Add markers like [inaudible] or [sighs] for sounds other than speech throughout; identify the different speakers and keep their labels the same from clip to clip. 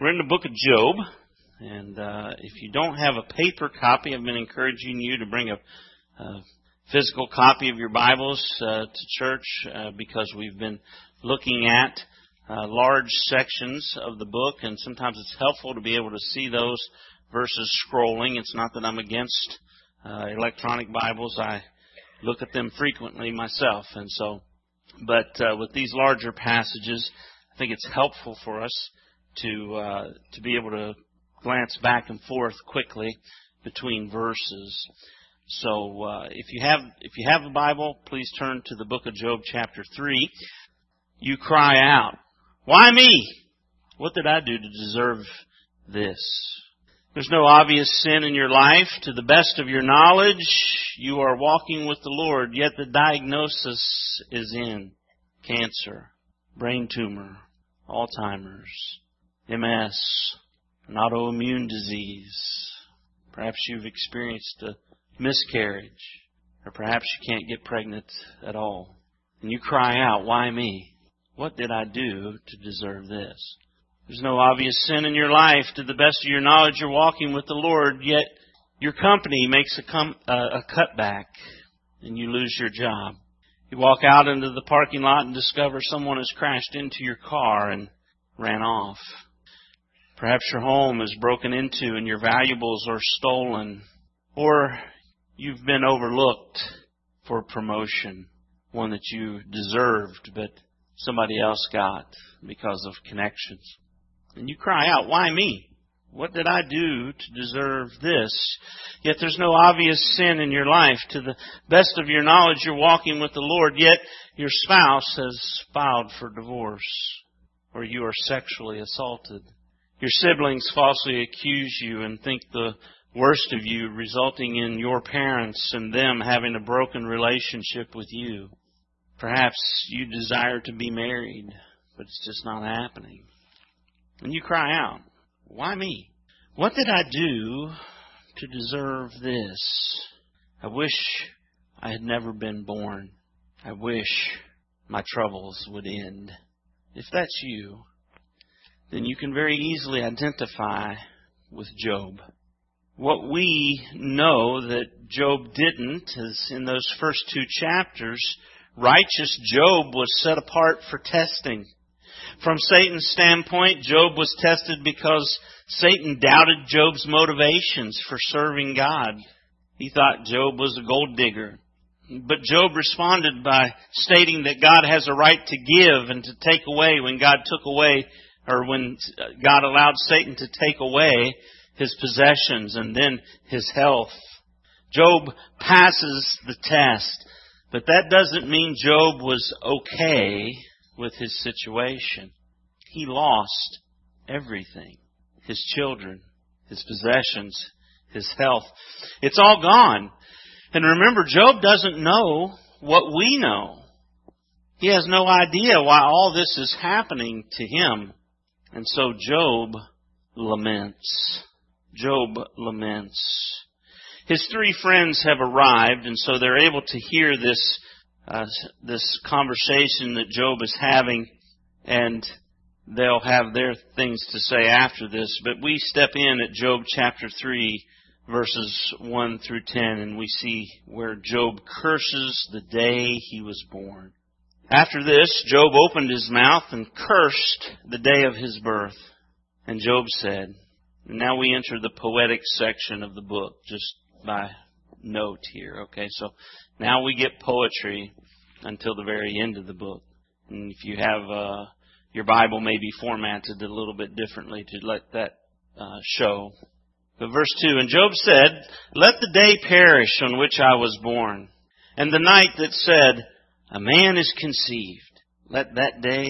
Speaker 1: We're in the book of Job, and uh, if you don't have a paper copy, I've been encouraging you to bring a, a physical copy of your Bibles uh, to church uh, because we've been looking at uh, large sections of the book, and sometimes it's helpful to be able to see those versus scrolling. It's not that I'm against uh, electronic Bibles; I look at them frequently myself, and so. But uh, with these larger passages, I think it's helpful for us to uh, to be able to glance back and forth quickly between verses. So uh, if you have if you have a Bible, please turn to the book of Job, chapter three. You cry out, "Why me? What did I do to deserve this?" There's no obvious sin in your life. To the best of your knowledge, you are walking with the Lord, yet the diagnosis is in cancer, brain tumor, Alzheimer's, MS, an autoimmune disease. Perhaps you've experienced a miscarriage, or perhaps you can't get pregnant at all. And you cry out, Why me? What did I do to deserve this? There's no obvious sin in your life. To the best of your knowledge, you're walking with the Lord, yet your company makes a, com- uh, a cutback and you lose your job. You walk out into the parking lot and discover someone has crashed into your car and ran off. Perhaps your home is broken into and your valuables are stolen. Or you've been overlooked for a promotion, one that you deserved but somebody else got because of connections. And you cry out, why me? What did I do to deserve this? Yet there's no obvious sin in your life. To the best of your knowledge, you're walking with the Lord, yet your spouse has filed for divorce, or you are sexually assaulted. Your siblings falsely accuse you and think the worst of you, resulting in your parents and them having a broken relationship with you. Perhaps you desire to be married, but it's just not happening. And you cry out, Why me? What did I do to deserve this? I wish I had never been born. I wish my troubles would end. If that's you, then you can very easily identify with Job. What we know that Job didn't is in those first two chapters, righteous Job was set apart for testing. From Satan's standpoint, Job was tested because Satan doubted Job's motivations for serving God. He thought Job was a gold digger. But Job responded by stating that God has a right to give and to take away when God took away or when uh, God allowed Satan to take away his possessions and then his health. Job passes the test, but that doesn't mean Job was okay with his situation. He lost everything. His children, his possessions, his health. It's all gone. And remember, Job doesn't know what we know. He has no idea why all this is happening to him. And so Job laments. Job laments. His three friends have arrived, and so they're able to hear this uh, this conversation that Job is having, and they'll have their things to say after this. But we step in at Job chapter three, verses one through ten, and we see where Job curses the day he was born. After this, Job opened his mouth and cursed the day of his birth. And Job said, and now we enter the poetic section of the book, just by note here, okay? So now we get poetry until the very end of the book. And if you have, uh, your Bible may be formatted a little bit differently to let that, uh, show. But verse 2, And Job said, Let the day perish on which I was born, and the night that said, a man is conceived. Let that day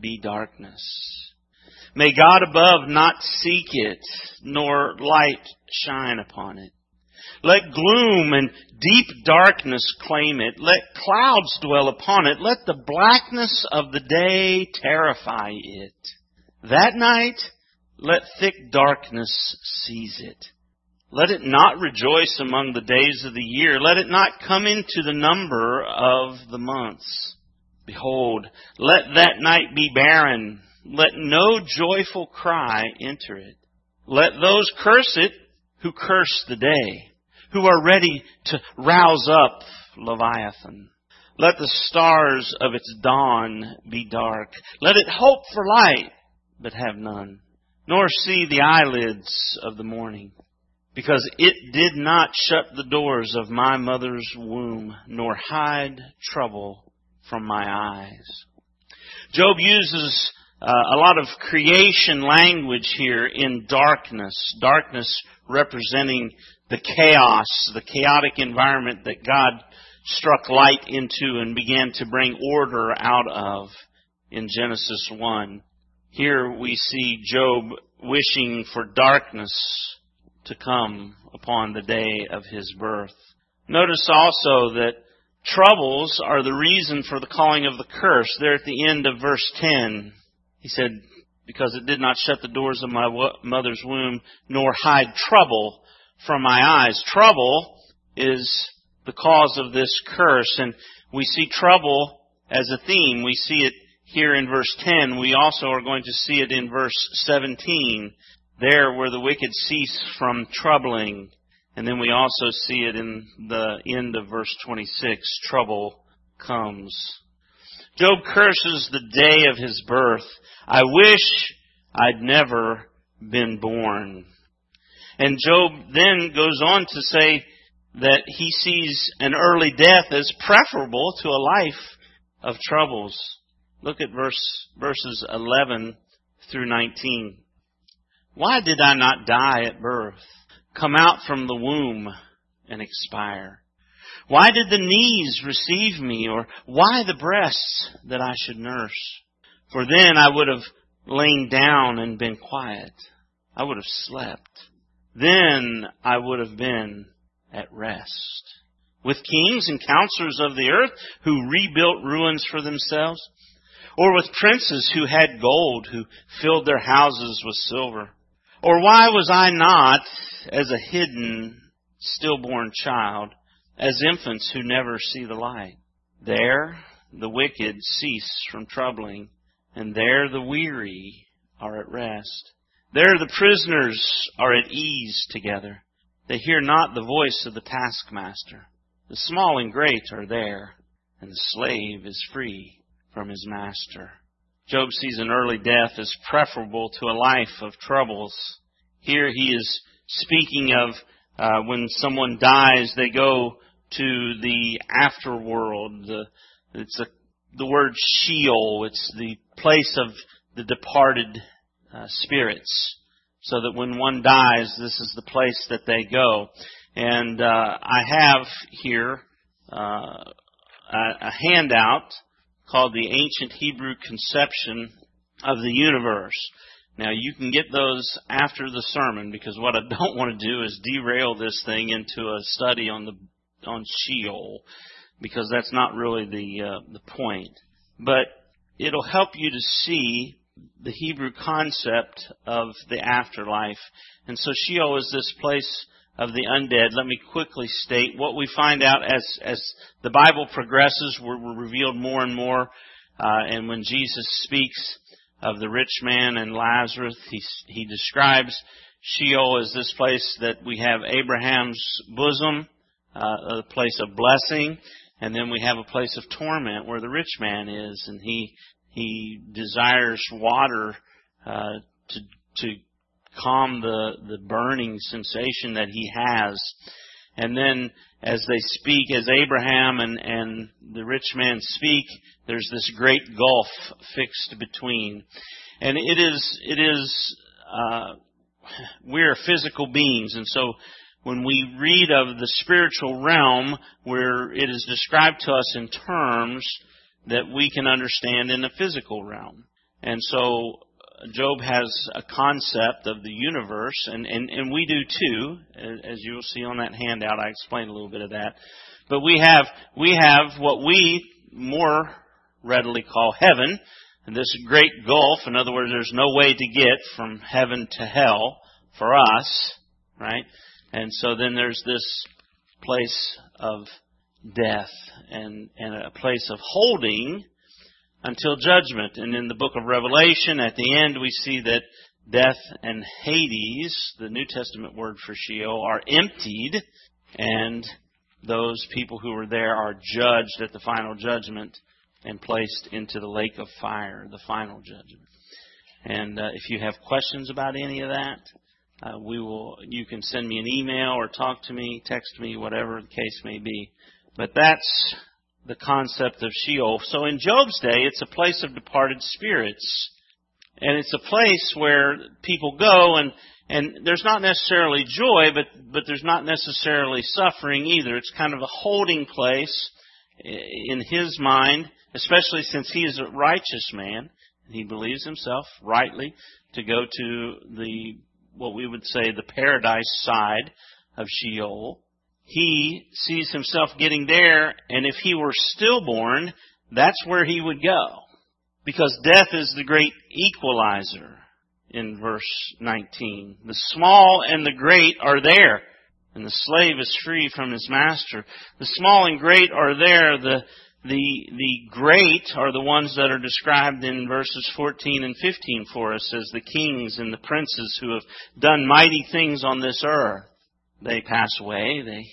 Speaker 1: be darkness. May God above not seek it, nor light shine upon it. Let gloom and deep darkness claim it. Let clouds dwell upon it. Let the blackness of the day terrify it. That night, let thick darkness seize it. Let it not rejoice among the days of the year. Let it not come into the number of the months. Behold, let that night be barren. let no joyful cry enter it. Let those curse it who curse the day, who are ready to rouse up Leviathan. Let the stars of its dawn be dark. Let it hope for light, but have none, nor see the eyelids of the morning. Because it did not shut the doors of my mother's womb, nor hide trouble from my eyes. Job uses uh, a lot of creation language here in darkness. Darkness representing the chaos, the chaotic environment that God struck light into and began to bring order out of in Genesis 1. Here we see Job wishing for darkness to come upon the day of his birth. Notice also that troubles are the reason for the calling of the curse. There at the end of verse 10, he said, because it did not shut the doors of my mother's womb, nor hide trouble from my eyes. Trouble is the cause of this curse, and we see trouble as a theme. We see it here in verse 10. We also are going to see it in verse 17, there where the wicked cease from troubling. And then we also see it in the end of verse 26, trouble comes. Job curses the day of his birth. I wish I'd never been born. And Job then goes on to say that he sees an early death as preferable to a life of troubles. Look at verse, verses 11 through 19. Why did I not die at birth, come out from the womb and expire? Why did the knees receive me, or why the breasts that I should nurse? For then I would have lain down and been quiet. I would have slept. Then I would have been at rest. With kings and counselors of the earth who rebuilt ruins for themselves, or with princes who had gold, who filled their houses with silver. Or why was I not as a hidden, stillborn child, as infants who never see the light. There the wicked cease from troubling, and there the weary are at rest. There the prisoners are at ease together. They hear not the voice of the taskmaster. The small and great are there, and the slave is free from his master. Job sees an early death as preferable to a life of troubles. Here he is speaking of uh, when someone dies, they go to the afterworld. The, it's a, the word Sheol. It's the place of the departed uh, spirits. So that when one dies, this is the place that they go. And uh, I have here uh, a, a handout called the Ancient Hebrew Conception of the Universe. Now you can get those after the sermon because what I [laughs] don't want to do is derail this thing into a study on the on Sheol because that's not really the uh, the point. But it'll help you to see the Hebrew concept of the afterlife. And so Sheol is this place of the undead. Let me quickly state what we find out as as the Bible progresses. We're, we're revealed more and more, uh, and when Jesus speaks of the rich man and Lazarus, he he describes Sheol as this place that we have Abraham's bosom uh, a place of blessing, and then we have a place of torment where the rich man is, and he he desires water uh, to to calm the the burning sensation that he has. And then as they speak, as Abraham and, and the rich man speak, there's this great gulf fixed between. And it is, it is, uh, we're physical beings, and so when we read of the spiritual realm where it is described to us in terms that we can understand in the physical realm. And so Job has a concept of the universe, and, and, and we do too, as you'll see on that handout. I explain a little bit of that. But we have, we have what we more readily call heaven, and this great gulf. In other words, there's no way to get from heaven to hell for us, right? And so then there's this place of death and, and a place of holding until judgment. And in the book of Revelation, at the end, we see that death and Hades, the New Testament word for Sheol, are emptied, and those people who were there are judged at the final judgment and placed into the lake of fire, the final judgment. And uh, if you have questions about any of that, uh, we will. You can send me an email or talk to me, text me, whatever the case may be. But that's the concept of Sheol. So in Job's day, it's a place of departed spirits. And it's a place where people go and, and there's not necessarily joy, but, but there's not necessarily suffering either. It's kind of a holding place in his mind, especially since he is a righteous man. And he believes himself rightly to go to the, what we would say, the paradise side of Sheol he sees himself getting there, and if he were stillborn, that's where he would go. Because death is the great equalizer in verse 19. The small and the great are there, and the slave is free from his master. The small and great are there. The, the, the great are the ones that are described in verses 14 and 15 for us as the kings and the princes who have done mighty things on this earth. They pass away. They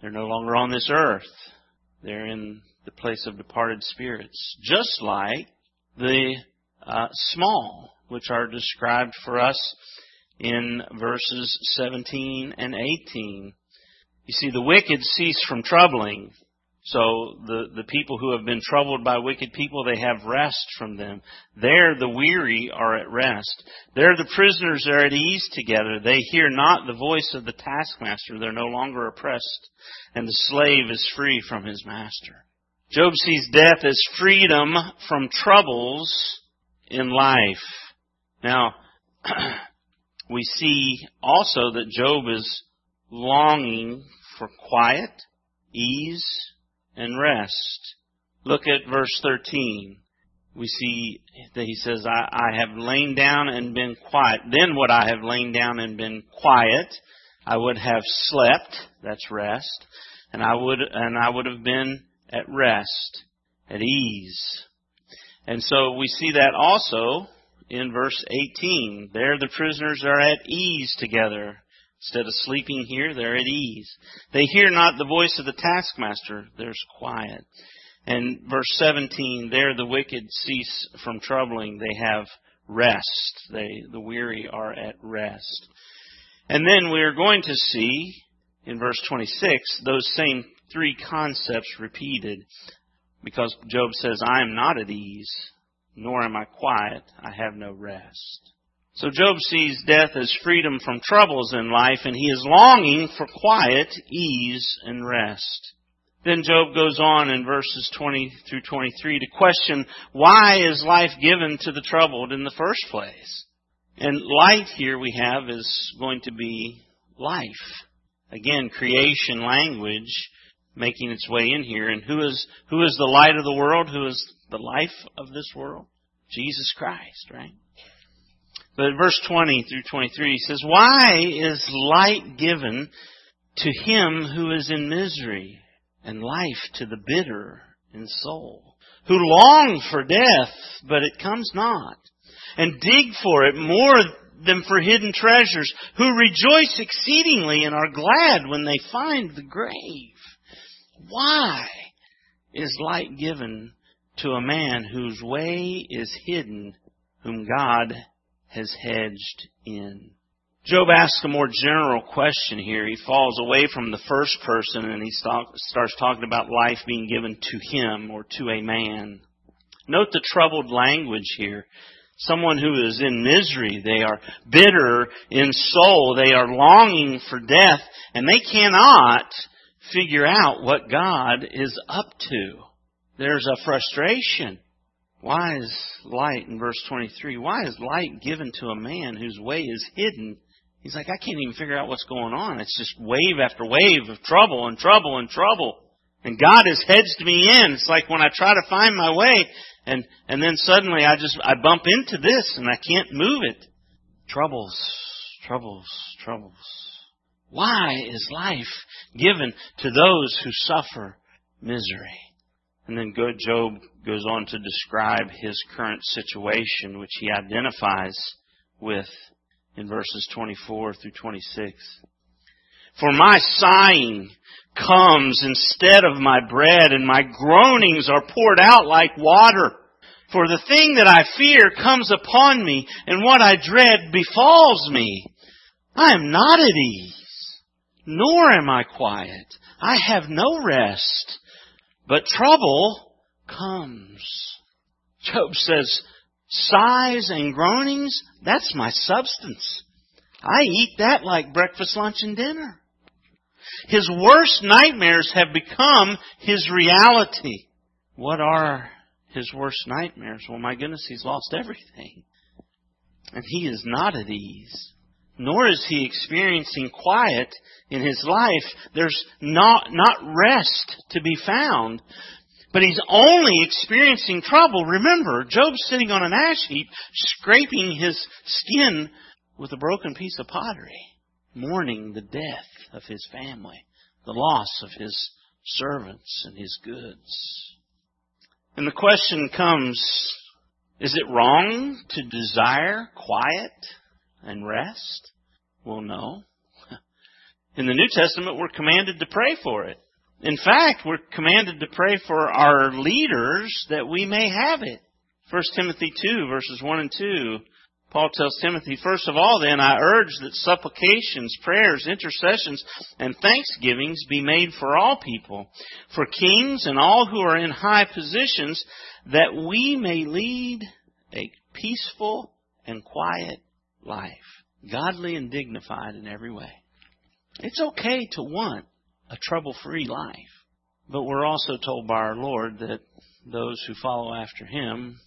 Speaker 1: they're no longer on this earth. They're in the place of departed spirits. Just like the uh, small, which are described for us in verses 17 and 18. You see, the wicked cease from troubling. So the, the people who have been troubled by wicked people, they have rest from them. There the weary are at rest. There the prisoners are at ease together. They hear not the voice of the taskmaster. They're no longer oppressed. And the slave is free from his master. Job sees death as freedom from troubles in life. Now, [clears throat] we see also that Job is longing for quiet, ease, and rest. Look at verse 13. We see that he says, I, I have lain down and been quiet. Then would I have lain down and been quiet. I would have slept. That's rest. And I would, and I would have been at rest, at ease. And so we see that also in verse 18. There the prisoners are at ease together. Instead of sleeping here, they're at ease. They hear not the voice of the taskmaster. There's quiet. And verse 17, there the wicked cease from troubling. They have rest. They, the weary are at rest. And then we are going to see in verse 26 those same three concepts repeated because Job says, I am not at ease, nor am I quiet. I have no rest. So Job sees death as freedom from troubles in life, and he is longing for quiet, ease, and rest. Then Job goes on in verses 20 through 23 to question why is life given to the troubled in the first place? And light here we have is going to be life. Again, creation language making its way in here. And who is, who is the light of the world? Who is the life of this world? Jesus Christ, right? But verse 20 through 23 he says, Why is light given to him who is in misery, and life to the bitter in soul, who long for death, but it comes not, and dig for it more than for hidden treasures, who rejoice exceedingly and are glad when they find the grave? Why is light given to a man whose way is hidden, whom God has hedged in. Job asks a more general question here. He falls away from the first person and he starts talking about life being given to him or to a man. Note the troubled language here. Someone who is in misery. They are bitter in soul. They are longing for death and they cannot figure out what God is up to. There's a frustration. Why is light, in verse 23, why is light given to a man whose way is hidden? He's like, I can't even figure out what's going on. It's just wave after wave of trouble and trouble and trouble. And God has hedged me in. It's like when I try to find my way and, and then suddenly I just, I bump into this and I can't move it. Troubles, troubles, troubles. Why is life given to those who suffer misery? And then Job goes on to describe his current situation, which he identifies with in verses 24 through 26. For my sighing comes instead of my bread, and my groanings are poured out like water. For the thing that I fear comes upon me, and what I dread befalls me. I am not at ease, nor am I quiet. I have no rest, but trouble comes. Job says, sighs and groanings, that's my substance. I eat that like breakfast, lunch, and dinner. His worst nightmares have become his reality. What are his worst nightmares? Well, my goodness, he's lost everything. And he is not at ease. Nor is he experiencing quiet in his life. There's not, not rest to be found. But he's only experiencing trouble. Remember, Job's sitting on an ash heap, scraping his skin with a broken piece of pottery, mourning the death of his family, the loss of his servants and his goods. And the question comes, is it wrong to desire quiet and rest? Well, no. In the New Testament, we're commanded to pray for it. In fact, we're commanded to pray for our leaders that we may have it. 1 Timothy 2 verses 1 and 2 Paul tells Timothy, first of all, then, I urge that supplications, prayers, intercessions, and thanksgivings be made for all people, for kings and all who are in high positions, that we may lead a peaceful and quiet life, godly and dignified in every way. It's okay to want a trouble-free life, but we're also told by our Lord that those who follow after Him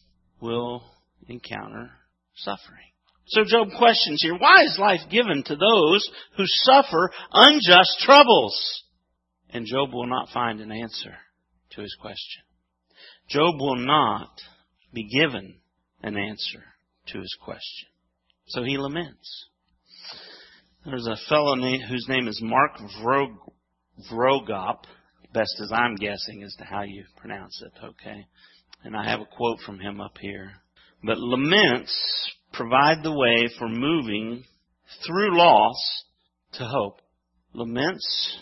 Speaker 1: will encounter suffering. So Job questions here, why is life given to those who suffer unjust troubles? And Job will not find an answer to his question. Job will not be given an answer to his question. So he laments. There's a fellow whose name is Mark Vroegop, best as I'm guessing as to how you pronounce it, okay? And I have a quote from him up here. But laments provide the way for moving through loss to hope. Laments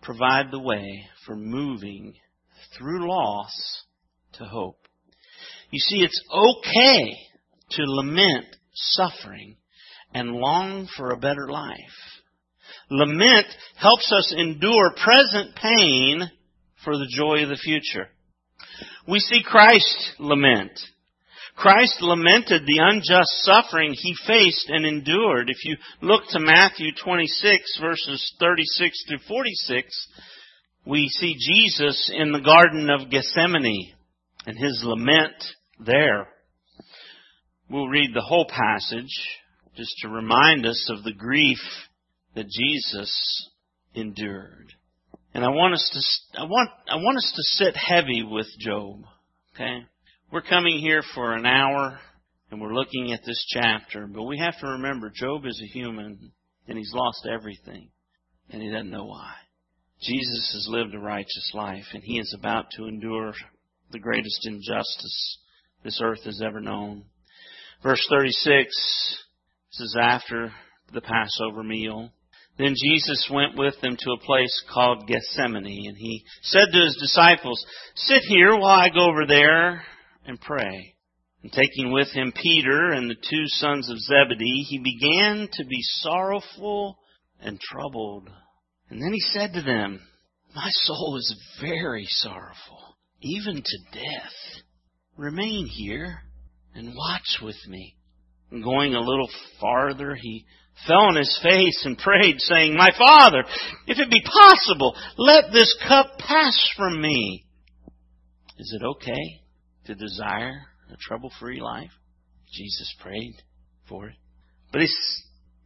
Speaker 1: provide the way for moving through loss to hope. You see, it's okay to lament suffering and long for a better life. Lament helps us endure present pain for the joy of the future. We see Christ lament. Christ lamented the unjust suffering he faced and endured. If you look to Matthew 26 verses 36 to 46, we see Jesus in the Garden of Gethsemane and his lament there. We'll read the whole passage just to remind us of the grief that Jesus endured. And I want us to, I want, I want us to sit heavy with Job. Okay? We're coming here for an hour and we're looking at this chapter, but we have to remember Job is a human and he's lost everything and he doesn't know why. Jesus has lived a righteous life and he is about to endure the greatest injustice this earth has ever known. Verse 36 says after the Passover meal, then Jesus went with them to a place called Gethsemane and he said to his disciples, sit here while I go over there and pray. And taking with him Peter and the two sons of Zebedee, he began to be sorrowful and troubled. And then he said to them, My soul is very sorrowful, even to death. Remain here and watch with me. And going a little farther, he fell on his face and [laughs] prayed, saying, My Father, if it be possible, let this cup pass from me. Is it okay to desire a trouble-free life. Jesus prayed for it. But he,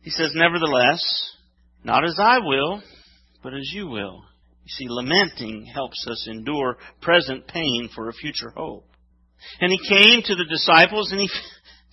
Speaker 1: he says, nevertheless, not as I will, but as you will. You see, lamenting helps us endure present pain for a future hope. And he came to the disciples and he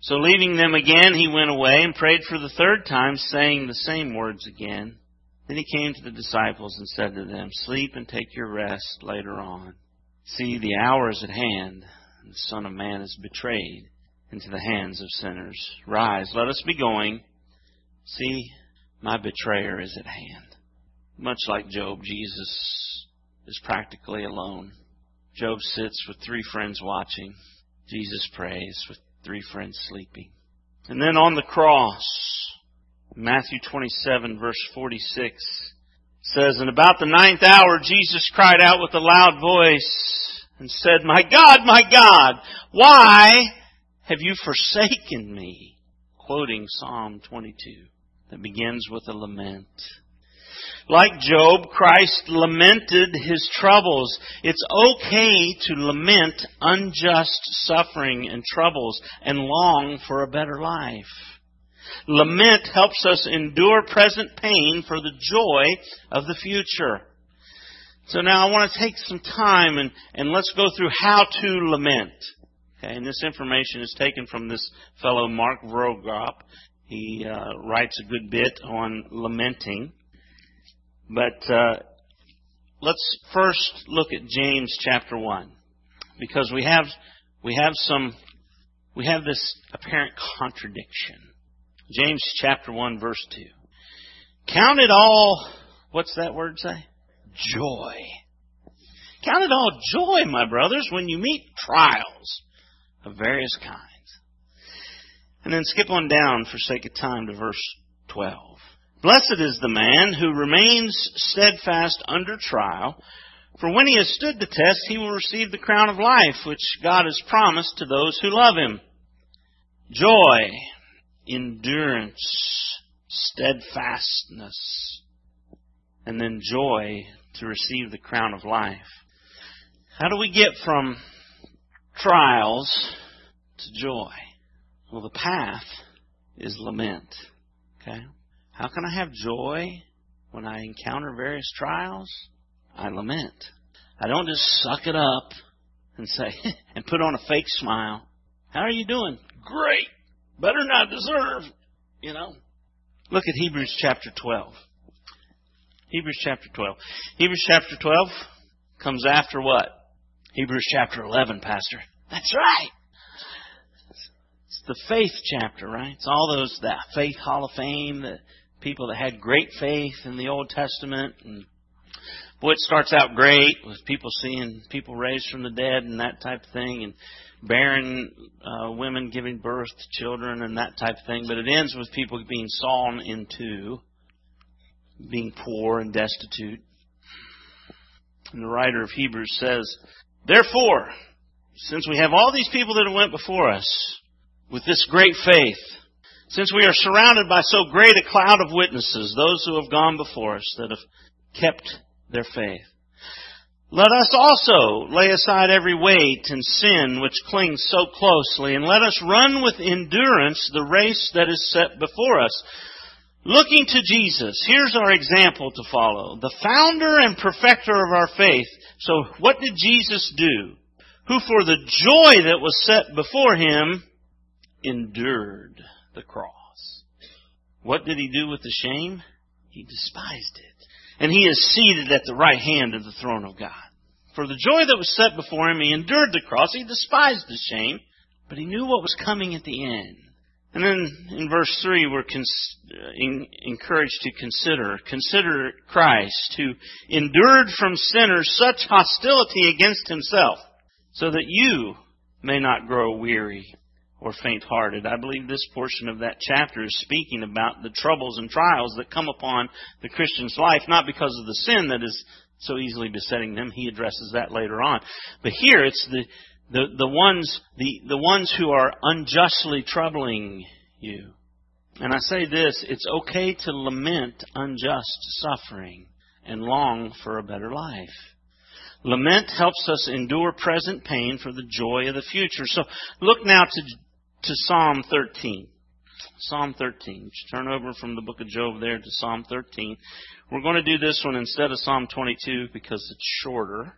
Speaker 1: So leaving them again, he went away and prayed for the third time, saying the same words again. Then he came to the disciples and said to them, Sleep and take your rest later on. See, the hour is at hand, and the Son of Man is betrayed into the hands of sinners. Rise, let us be going. See, my betrayer is at hand. Much like Job, Jesus is practically alone. Job sits with three friends watching. Jesus prays with three friends sleeping. And then on the cross, Matthew 27 verse 46 says, And about the ninth hour Jesus cried out with a loud voice and said, My God, my God, why have you forsaken me? Quoting Psalm 22 that begins with a lament. Like Job, Christ lamented his troubles. It's okay to lament unjust suffering and troubles and long for a better life. Lament helps us endure present pain for the joy of the future. So now I want to take some time and, and let's go through how to lament. Okay, and this information is taken from this fellow Mark Vroegop. He uh, writes a good bit on lamenting. But uh, let's first look at James chapter one, because we have we have some we have this apparent contradiction. James chapter one verse two. Count it all. What's that word say? Joy. Count it all joy, my brothers, when you meet trials of various kinds. And then skip on down for sake of time to verse 12. Blessed is the man who remains steadfast under trial, for when he has stood the test, he will receive the crown of life which God has promised to those who love him. Joy, endurance, steadfastness, and then joy to receive the crown of life. How do we get from trials to joy? Well, the path is lament. Okay? How can I have joy when I encounter various trials? I lament. I don't just suck it up and say, [laughs] and put on a fake smile. How are you doing? Great. Better I deserve. You know? Look at Hebrews chapter 12. Hebrews chapter 12. Hebrews chapter 12 comes after what? Hebrews chapter 11, Pastor. That's right. It's the faith chapter, right? It's all those, that faith hall of fame, the people that had great faith in the Old Testament. And boy, it starts out great with people seeing people raised from the dead and that type of thing, and barren uh, women giving birth to children and that type of thing. But it ends with people being sawn in two, being poor and destitute. And the writer of Hebrews says, Therefore, since we have all these people that went before us with this great faith, since we are surrounded by so great a cloud of witnesses, those who have gone before us that have kept their faith, let us also lay aside every weight and sin which clings so closely, and let us run with endurance the race that is set before us. Looking to Jesus, here's our example to follow. The founder and perfecter of our faith. So what did Jesus do? Who for the joy that was set before him endured the cross. What did he do with the shame? He despised it. And he is seated at the right hand of the throne of God. For the joy that was set before him, he endured the cross. He despised the shame, but he knew what was coming at the end. And then in verse 3, we're cons- uh, in, encouraged to consider. Consider Christ, who endured from sinners such hostility against himself, so that you may not grow weary or faint hearted. I believe this portion of that chapter is speaking about the troubles and trials that come upon the Christian's life, not because of the sin that is so easily besetting them. He addresses that later on. But here it's the, the, the ones, the, the ones who are unjustly troubling you. And I say this, it's okay to lament unjust suffering and long for a better life. Lament helps us endure present pain for the joy of the future. So look now to, to Psalm 13. Psalm 13. Just turn over from the book of Job there to Psalm 13. We're going to do this one instead of Psalm 22 because it's shorter.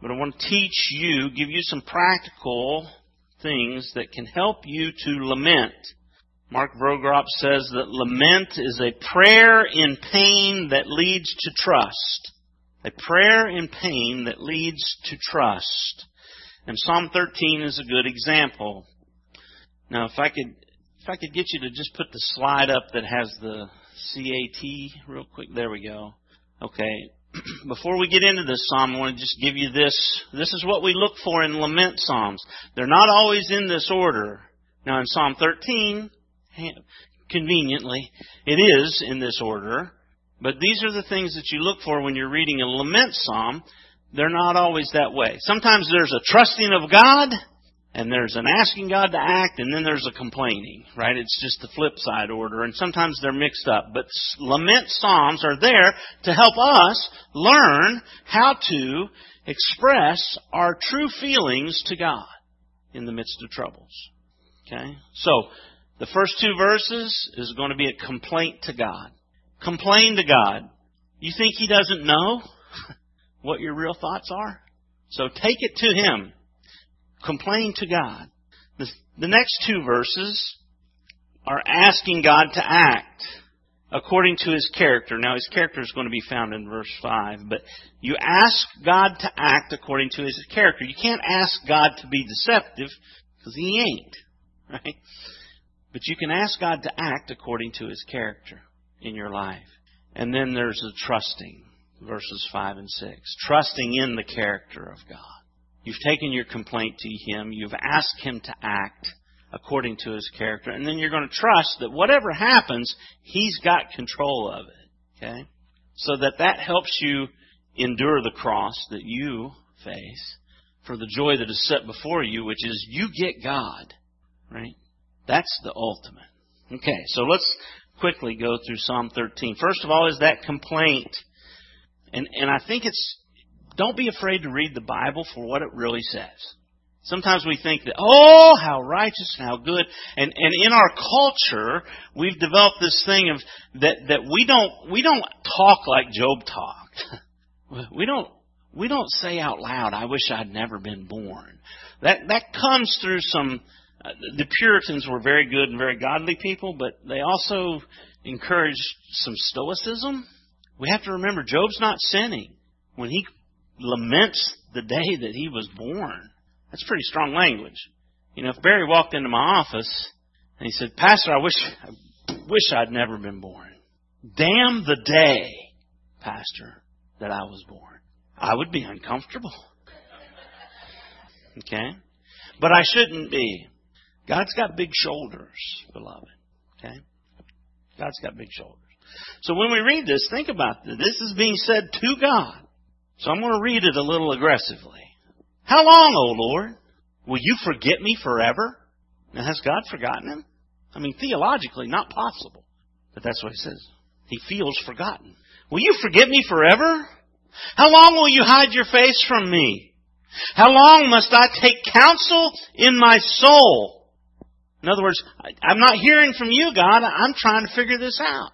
Speaker 1: But I want to teach you, give you some practical things that can help you to lament. Mark Vroegop says that lament is a prayer in pain that leads to trust. A prayer in pain that leads to trust. And Psalm 13 is a good example. Now, if I could, if I could get you to just put the slide up that has the CAT real quick. There we go. Okay. [clears throat] Before we get into this psalm, I want to just give you this. This is what we look for in lament psalms. They're not always in this order. Now in Psalm 13, conveniently, it is in this order. But these are the things that you look for when you're reading a lament psalm. They're not always that way. Sometimes there's a trusting of God, and there's an asking God to act, and then there's a complaining, right? It's just the flip side order, and sometimes they're mixed up. But lament psalms are there to help us learn how to express our true feelings to God in the midst of troubles. Okay? So, the first two verses is going to be a complaint to God. Complain to God. You think He doesn't know [laughs] what your real thoughts are? So take it to Him complain to God. The, the next two verses are asking God to act according to his character. Now, his character is going to be found in verse 5, but you ask God to act according to his character. You can't ask God to be deceptive because he ain't, [laughs] right? But you can ask God to act according to his character in your life. And then there's the trusting, verses 5 and 6. Trusting in the character of God. You've taken your complaint to Him. You've asked Him to act according to His character. And then you're going to trust that whatever happens, He's got control of it. Okay? So that that helps you endure the cross that you face for the joy that is set before you, which is you get God. Right? That's the ultimate. Okay, so let's quickly go through Psalm 13. First of all is that complaint. And, and I think it's don't be afraid to read the Bible for what it really says. Sometimes we think that, oh, how righteous and how good. And, and in our culture, we've developed this thing of that, that we don't, we don't talk like Job talked. [laughs] we don't, we don't say out loud, I wish I'd never been born. That, that comes through some, uh, the Puritans were very good and very godly people, but they also encouraged some stoicism. We have to remember Job's not sinning. When he laments the day that he was born. That's pretty strong language. You know, if Barry walked into my office and he said, Pastor, I wish, I wish I'd never been born. Damn the day, Pastor, that I was born. I would be uncomfortable. Okay? But I shouldn't be. God's got big shoulders, beloved. Okay? God's got big shoulders. So when we read this, think about this. This is being said to God. So I'm going to read it a little aggressively. How long, O Lord? Will you forget me forever? Now, has God forgotten him? I mean, theologically, not possible. But that's what he says. He feels forgotten. Will you forget me forever? How long will you hide your face from me? How long must I take counsel in my soul? In other words, I'm not hearing from you, God. I'm trying to figure this out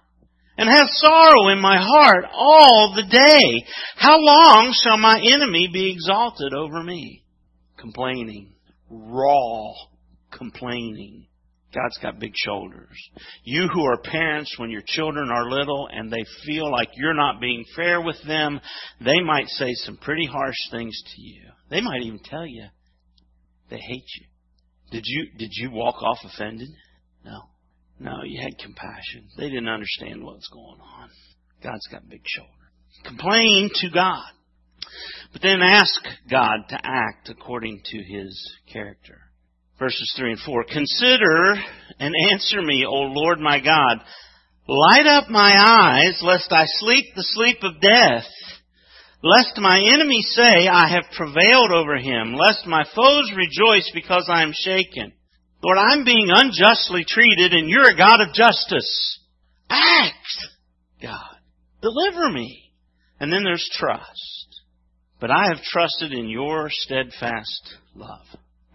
Speaker 1: and have sorrow in my heart all the day. How long shall my enemy be exalted over me? Complaining. Raw complaining. God's got big shoulders. You who are parents when your children are little and they feel like you're not being fair with them, they might say some pretty harsh things to you. They might even tell you they hate you. Did you, did you walk off offended? No. No, you had compassion. They didn't understand what's going on. God's got big shoulders. Complain to God. But then ask God to act according to His character. Verses 3 and 4. Consider and answer me, O Lord my God. Light up my eyes, lest I sleep the sleep of death. Lest my enemies say, I have prevailed over him. Lest my foes rejoice because I am shaken. Lord, I'm being unjustly treated and you're a God of justice. Act, God. Deliver me. And then there's trust. But I have trusted in your steadfast love.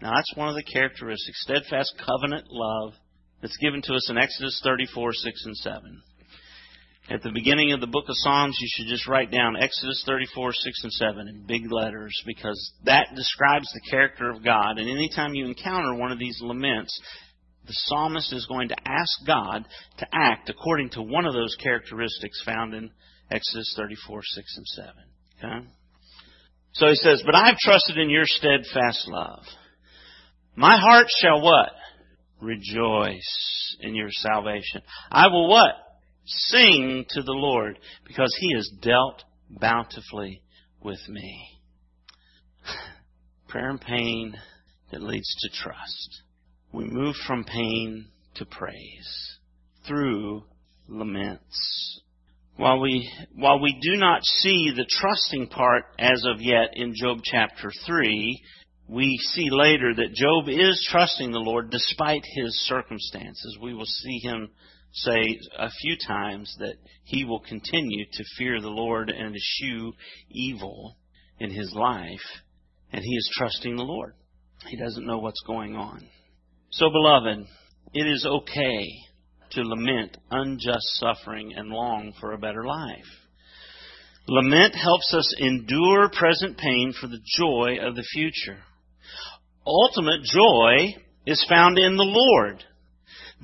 Speaker 1: Now that's one of the characteristics, steadfast covenant love that's given to us in Exodus 34, 6 and 7. At the beginning of the book of Psalms, you should just write down Exodus 34, 6 and 7 in big letters because that describes the character of God. And anytime you encounter one of these laments, the psalmist is going to ask God to act according to one of those characteristics found in Exodus 34, 6 and 7. Okay? So he says, But I have trusted in your steadfast love. My heart shall what? Rejoice in your salvation. I will what? Sing to the Lord because he has dealt bountifully with me. [sighs] Prayer and pain that leads to trust. We move from pain to praise through laments. While we, while we do not see the trusting part as of yet in Job chapter 3, we see later that Job is trusting the Lord despite his circumstances. We will see him say a few times that he will continue to fear the Lord and eschew evil in his life, and he is trusting the Lord. He doesn't know what's going on. So, beloved, it is okay to lament unjust suffering and long for a better life. Lament helps us endure present pain for the joy of the future. Ultimate joy is found in the Lord.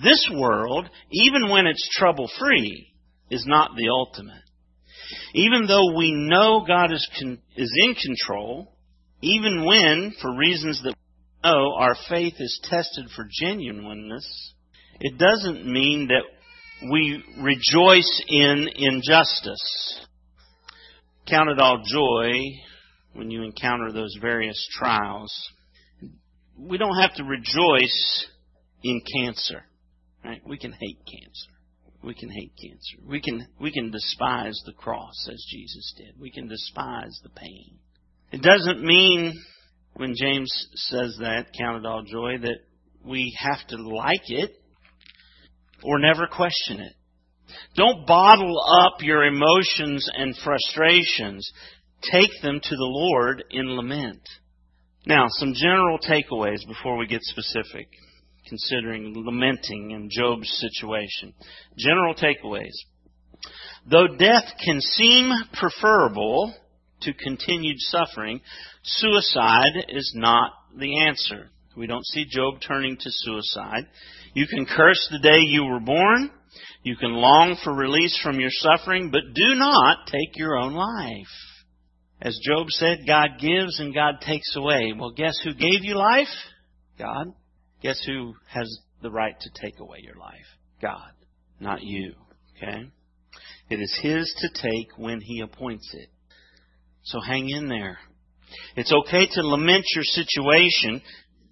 Speaker 1: This world, even when it's trouble free, is not the ultimate. Even though we know God is, con- is in control, even when, for reasons that we know, our faith is tested for genuineness, it doesn't mean that we rejoice in injustice. Count it all joy when you encounter those various trials. We don't have to rejoice in cancer. Right? We can hate cancer. We can hate cancer. We can we can despise the cross as Jesus did. We can despise the pain. It doesn't mean when James says that, count it all joy, that we have to like it or never question it. Don't bottle up your emotions and frustrations. Take them to the Lord in lament. Now, some general takeaways before we get specific considering lamenting in Job's situation. General takeaways. Though death can seem preferable to continued suffering, suicide is not the answer. We don't see Job turning to suicide. You can curse the day you were born. You can long for release from your suffering, but do not take your own life. As Job said, God gives and God takes away. Well, guess who gave you life? God. Guess who has the right to take away your life? God, not you. Okay? It is His to take when He appoints it. So hang in there. It's okay to lament your situation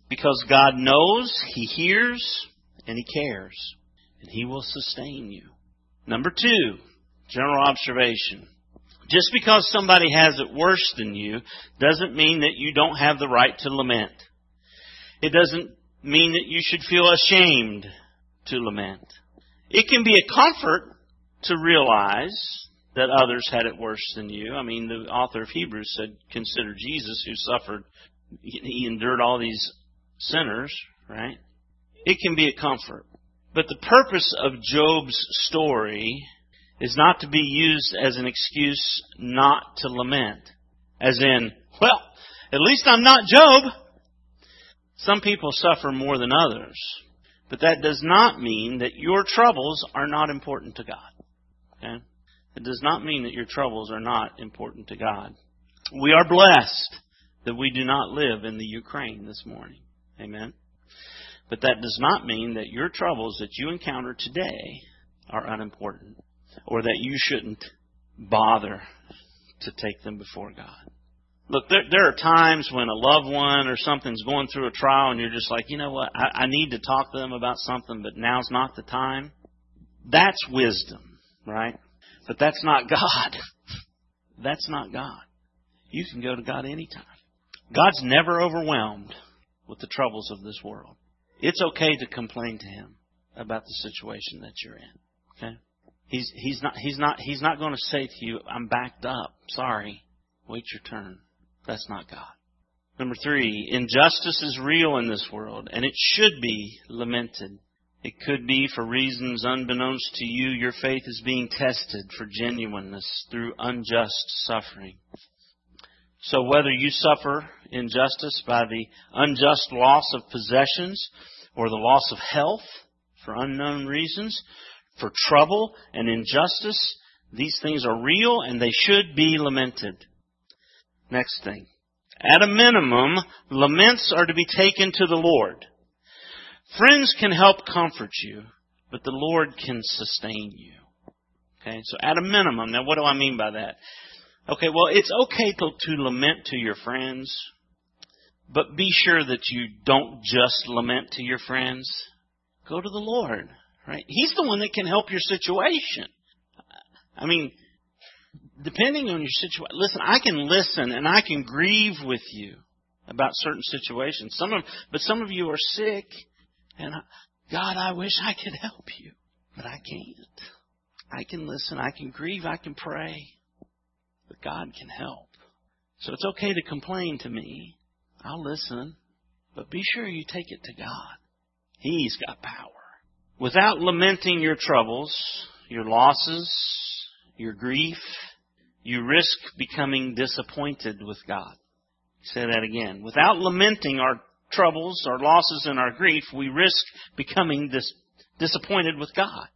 Speaker 1: because God knows, He hears, and He cares. And He will sustain you. Number two, general observation. Just because somebody has it worse than you doesn't mean that you don't have the right to lament. It doesn't mean that you should feel ashamed to lament. It can be a comfort to realize that others had it worse than you. I mean, the author of Hebrews said, consider Jesus who suffered, he endured all these sinners, right? It can be a comfort. But the purpose of Job's story is not to be used as an excuse not to lament. As in, well, at least I'm not Job. Some people suffer more than others, but that does not mean that your troubles are not important to God. Okay? It does not mean that your troubles are not important to God. We are blessed that we do not live in the Ukraine this morning. Amen. But that does not mean that your troubles that you encounter today are unimportant or that you shouldn't bother to take them before God. Look, there, there are times when a loved one or something's going through a trial and you're just like, you know what, I, I need to talk to them about something, but now's not the time. That's wisdom, right? But that's not [laughs] God. that's not God. You can go to God anytime. God's never overwhelmed with the troubles of this world. It's okay to complain to Him about the situation that you're in. Okay? He's, he's not, he's not, he's not going to say to you, I'm backed up. Sorry. Wait your turn. That's not God. Number three, injustice is real in this world, and it should be lamented. It could be for reasons unbeknownst to you, your faith is being tested for genuineness through unjust suffering. So whether you suffer injustice by the unjust loss of possessions or the loss of health for unknown reasons, for trouble and injustice, these things are real and they should be lamented. Next thing. At a minimum, laments are to be taken to the Lord. Friends can help comfort you, but the Lord can sustain you. Okay, so at a minimum, now what do I mean by that? Okay, well, it's okay to, to lament to your friends, but be sure that you don't just lament to your friends. Go to the Lord, right? He's the one that can help your situation. I mean, depending on your situation, listen, I can listen and I can grieve with you about certain situations. Some of, but some of you are sick and I, God, I wish I could help you, but I can't. I can listen, I can grieve, I can pray, but God can help. So it's okay to complain to me. I'll listen, but be sure you take it to God. He's got power. Without lamenting your troubles, your losses, your grief, you risk becoming disappointed with God. Say that again. Without lamenting our troubles, our losses, and our grief, we risk becoming dis- disappointed with God.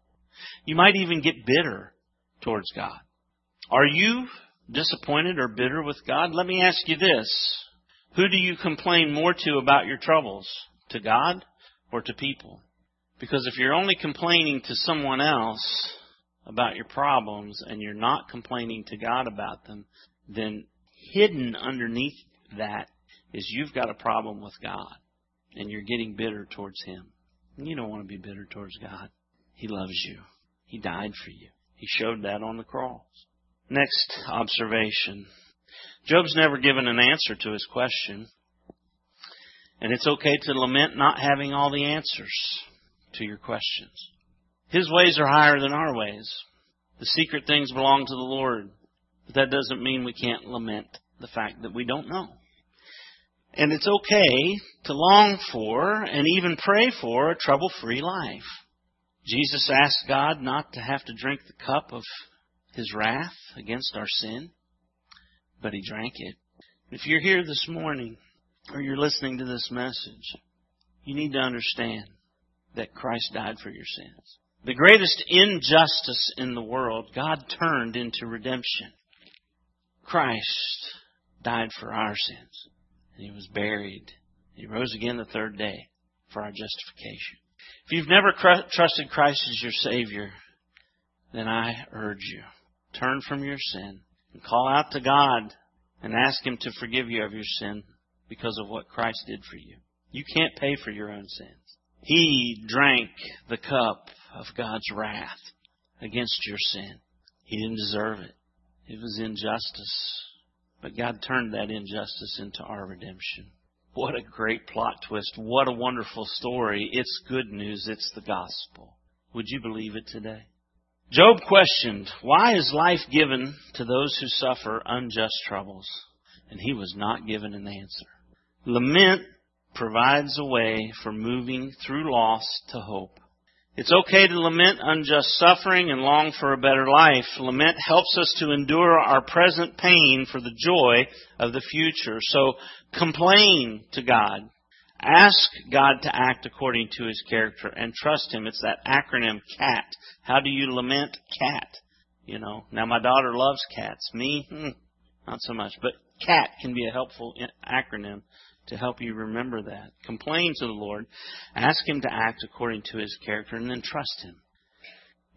Speaker 1: You might even get bitter towards God. Are you disappointed or bitter with God? Let me ask you this. Who do you complain more to about your troubles? To God or to people? Because if you're only complaining to someone else about your problems and you're not complaining to God about them, then hidden underneath that is you've got a problem with God and you're getting bitter towards Him. And you don't want to be bitter towards God. He loves you. He died for you. He showed that on the cross. Next observation. Job's never given an answer to his question. And it's okay to lament not having all the answers to your questions. His ways are higher than our ways. The secret things belong to the Lord. But that doesn't mean we can't lament the fact that we don't know. And it's okay to long for and even pray for a trouble-free life. Jesus asked God not to have to drink the cup of his wrath against our sin, but he drank it. If you're here this morning or you're listening to this message, you need to understand that Christ died for your sins. The greatest injustice in the world, God turned into redemption. Christ died for our sins. And he was buried. He rose again the third day for our justification. If you've never cr- trusted Christ as your Savior, then I urge you, turn from your sin and call out to God and ask Him to forgive you of your sin because of what Christ did for you. You can't pay for your own sins. He drank the cup of God's wrath against your sin. He didn't deserve it. It was injustice. But God turned that injustice into our redemption. What a great plot twist. What a wonderful story. It's good news. It's the gospel. Would you believe it today? Job questioned, Why is life given to those who suffer unjust troubles? And he was not given an answer. Lament provides a way for moving through loss to hope. It's okay to lament unjust suffering and long for a better life. Lament helps us to endure our present pain for the joy of the future. So complain to God. Ask God to act according to His character and trust Him. It's that acronym CAT. How do you lament CAT? You know, now my daughter loves cats. Me, hmm, not so much. But CAT can be a helpful acronym to help you remember that. Complain to the Lord. Ask Him to act according to His character and then trust Him.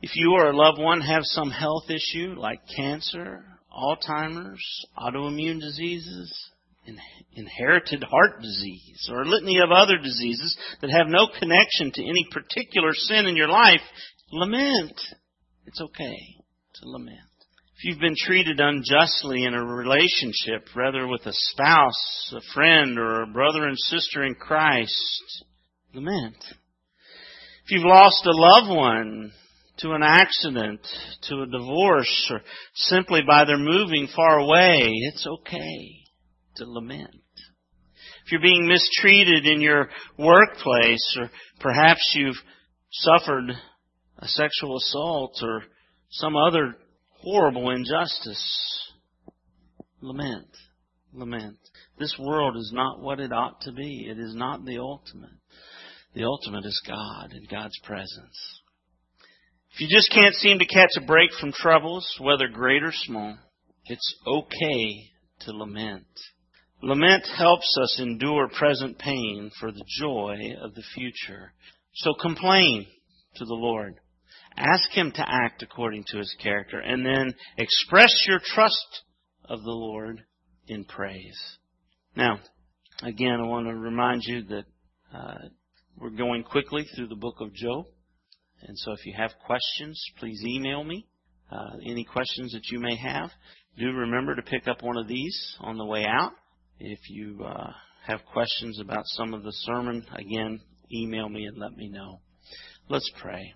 Speaker 1: If you or a loved one have some health issue like cancer, Alzheimer's, autoimmune diseases, inherited heart disease, or a litany of other diseases that have no connection to any particular sin in your life, lament. It's okay to lament. You've been treated unjustly in a relationship, whether with a spouse, a friend, or a brother and sister in Christ, lament. If you've lost a loved one to an accident, to a divorce, or simply by their moving far away, it's okay to lament. If you're being mistreated in your workplace, or perhaps you've suffered a sexual assault or some other horrible injustice, lament. Lament. This world is not what it ought to be. It is not the ultimate. The ultimate is God and God's presence. If you just can't seem to catch a break from troubles, whether great or small, it's okay to lament. Lament helps us endure present pain for the joy of the future. So complain to the Lord. Ask Him to act according to His character and then express your trust of the Lord in praise. Now, again, I want to remind you that uh, we're going quickly through the book of Job. And so if you have questions, please email me. Uh, any questions that you may have, do remember to pick up one of these on the way out. If you uh, have questions about some of the sermon, again, email me and let me know. Let's pray.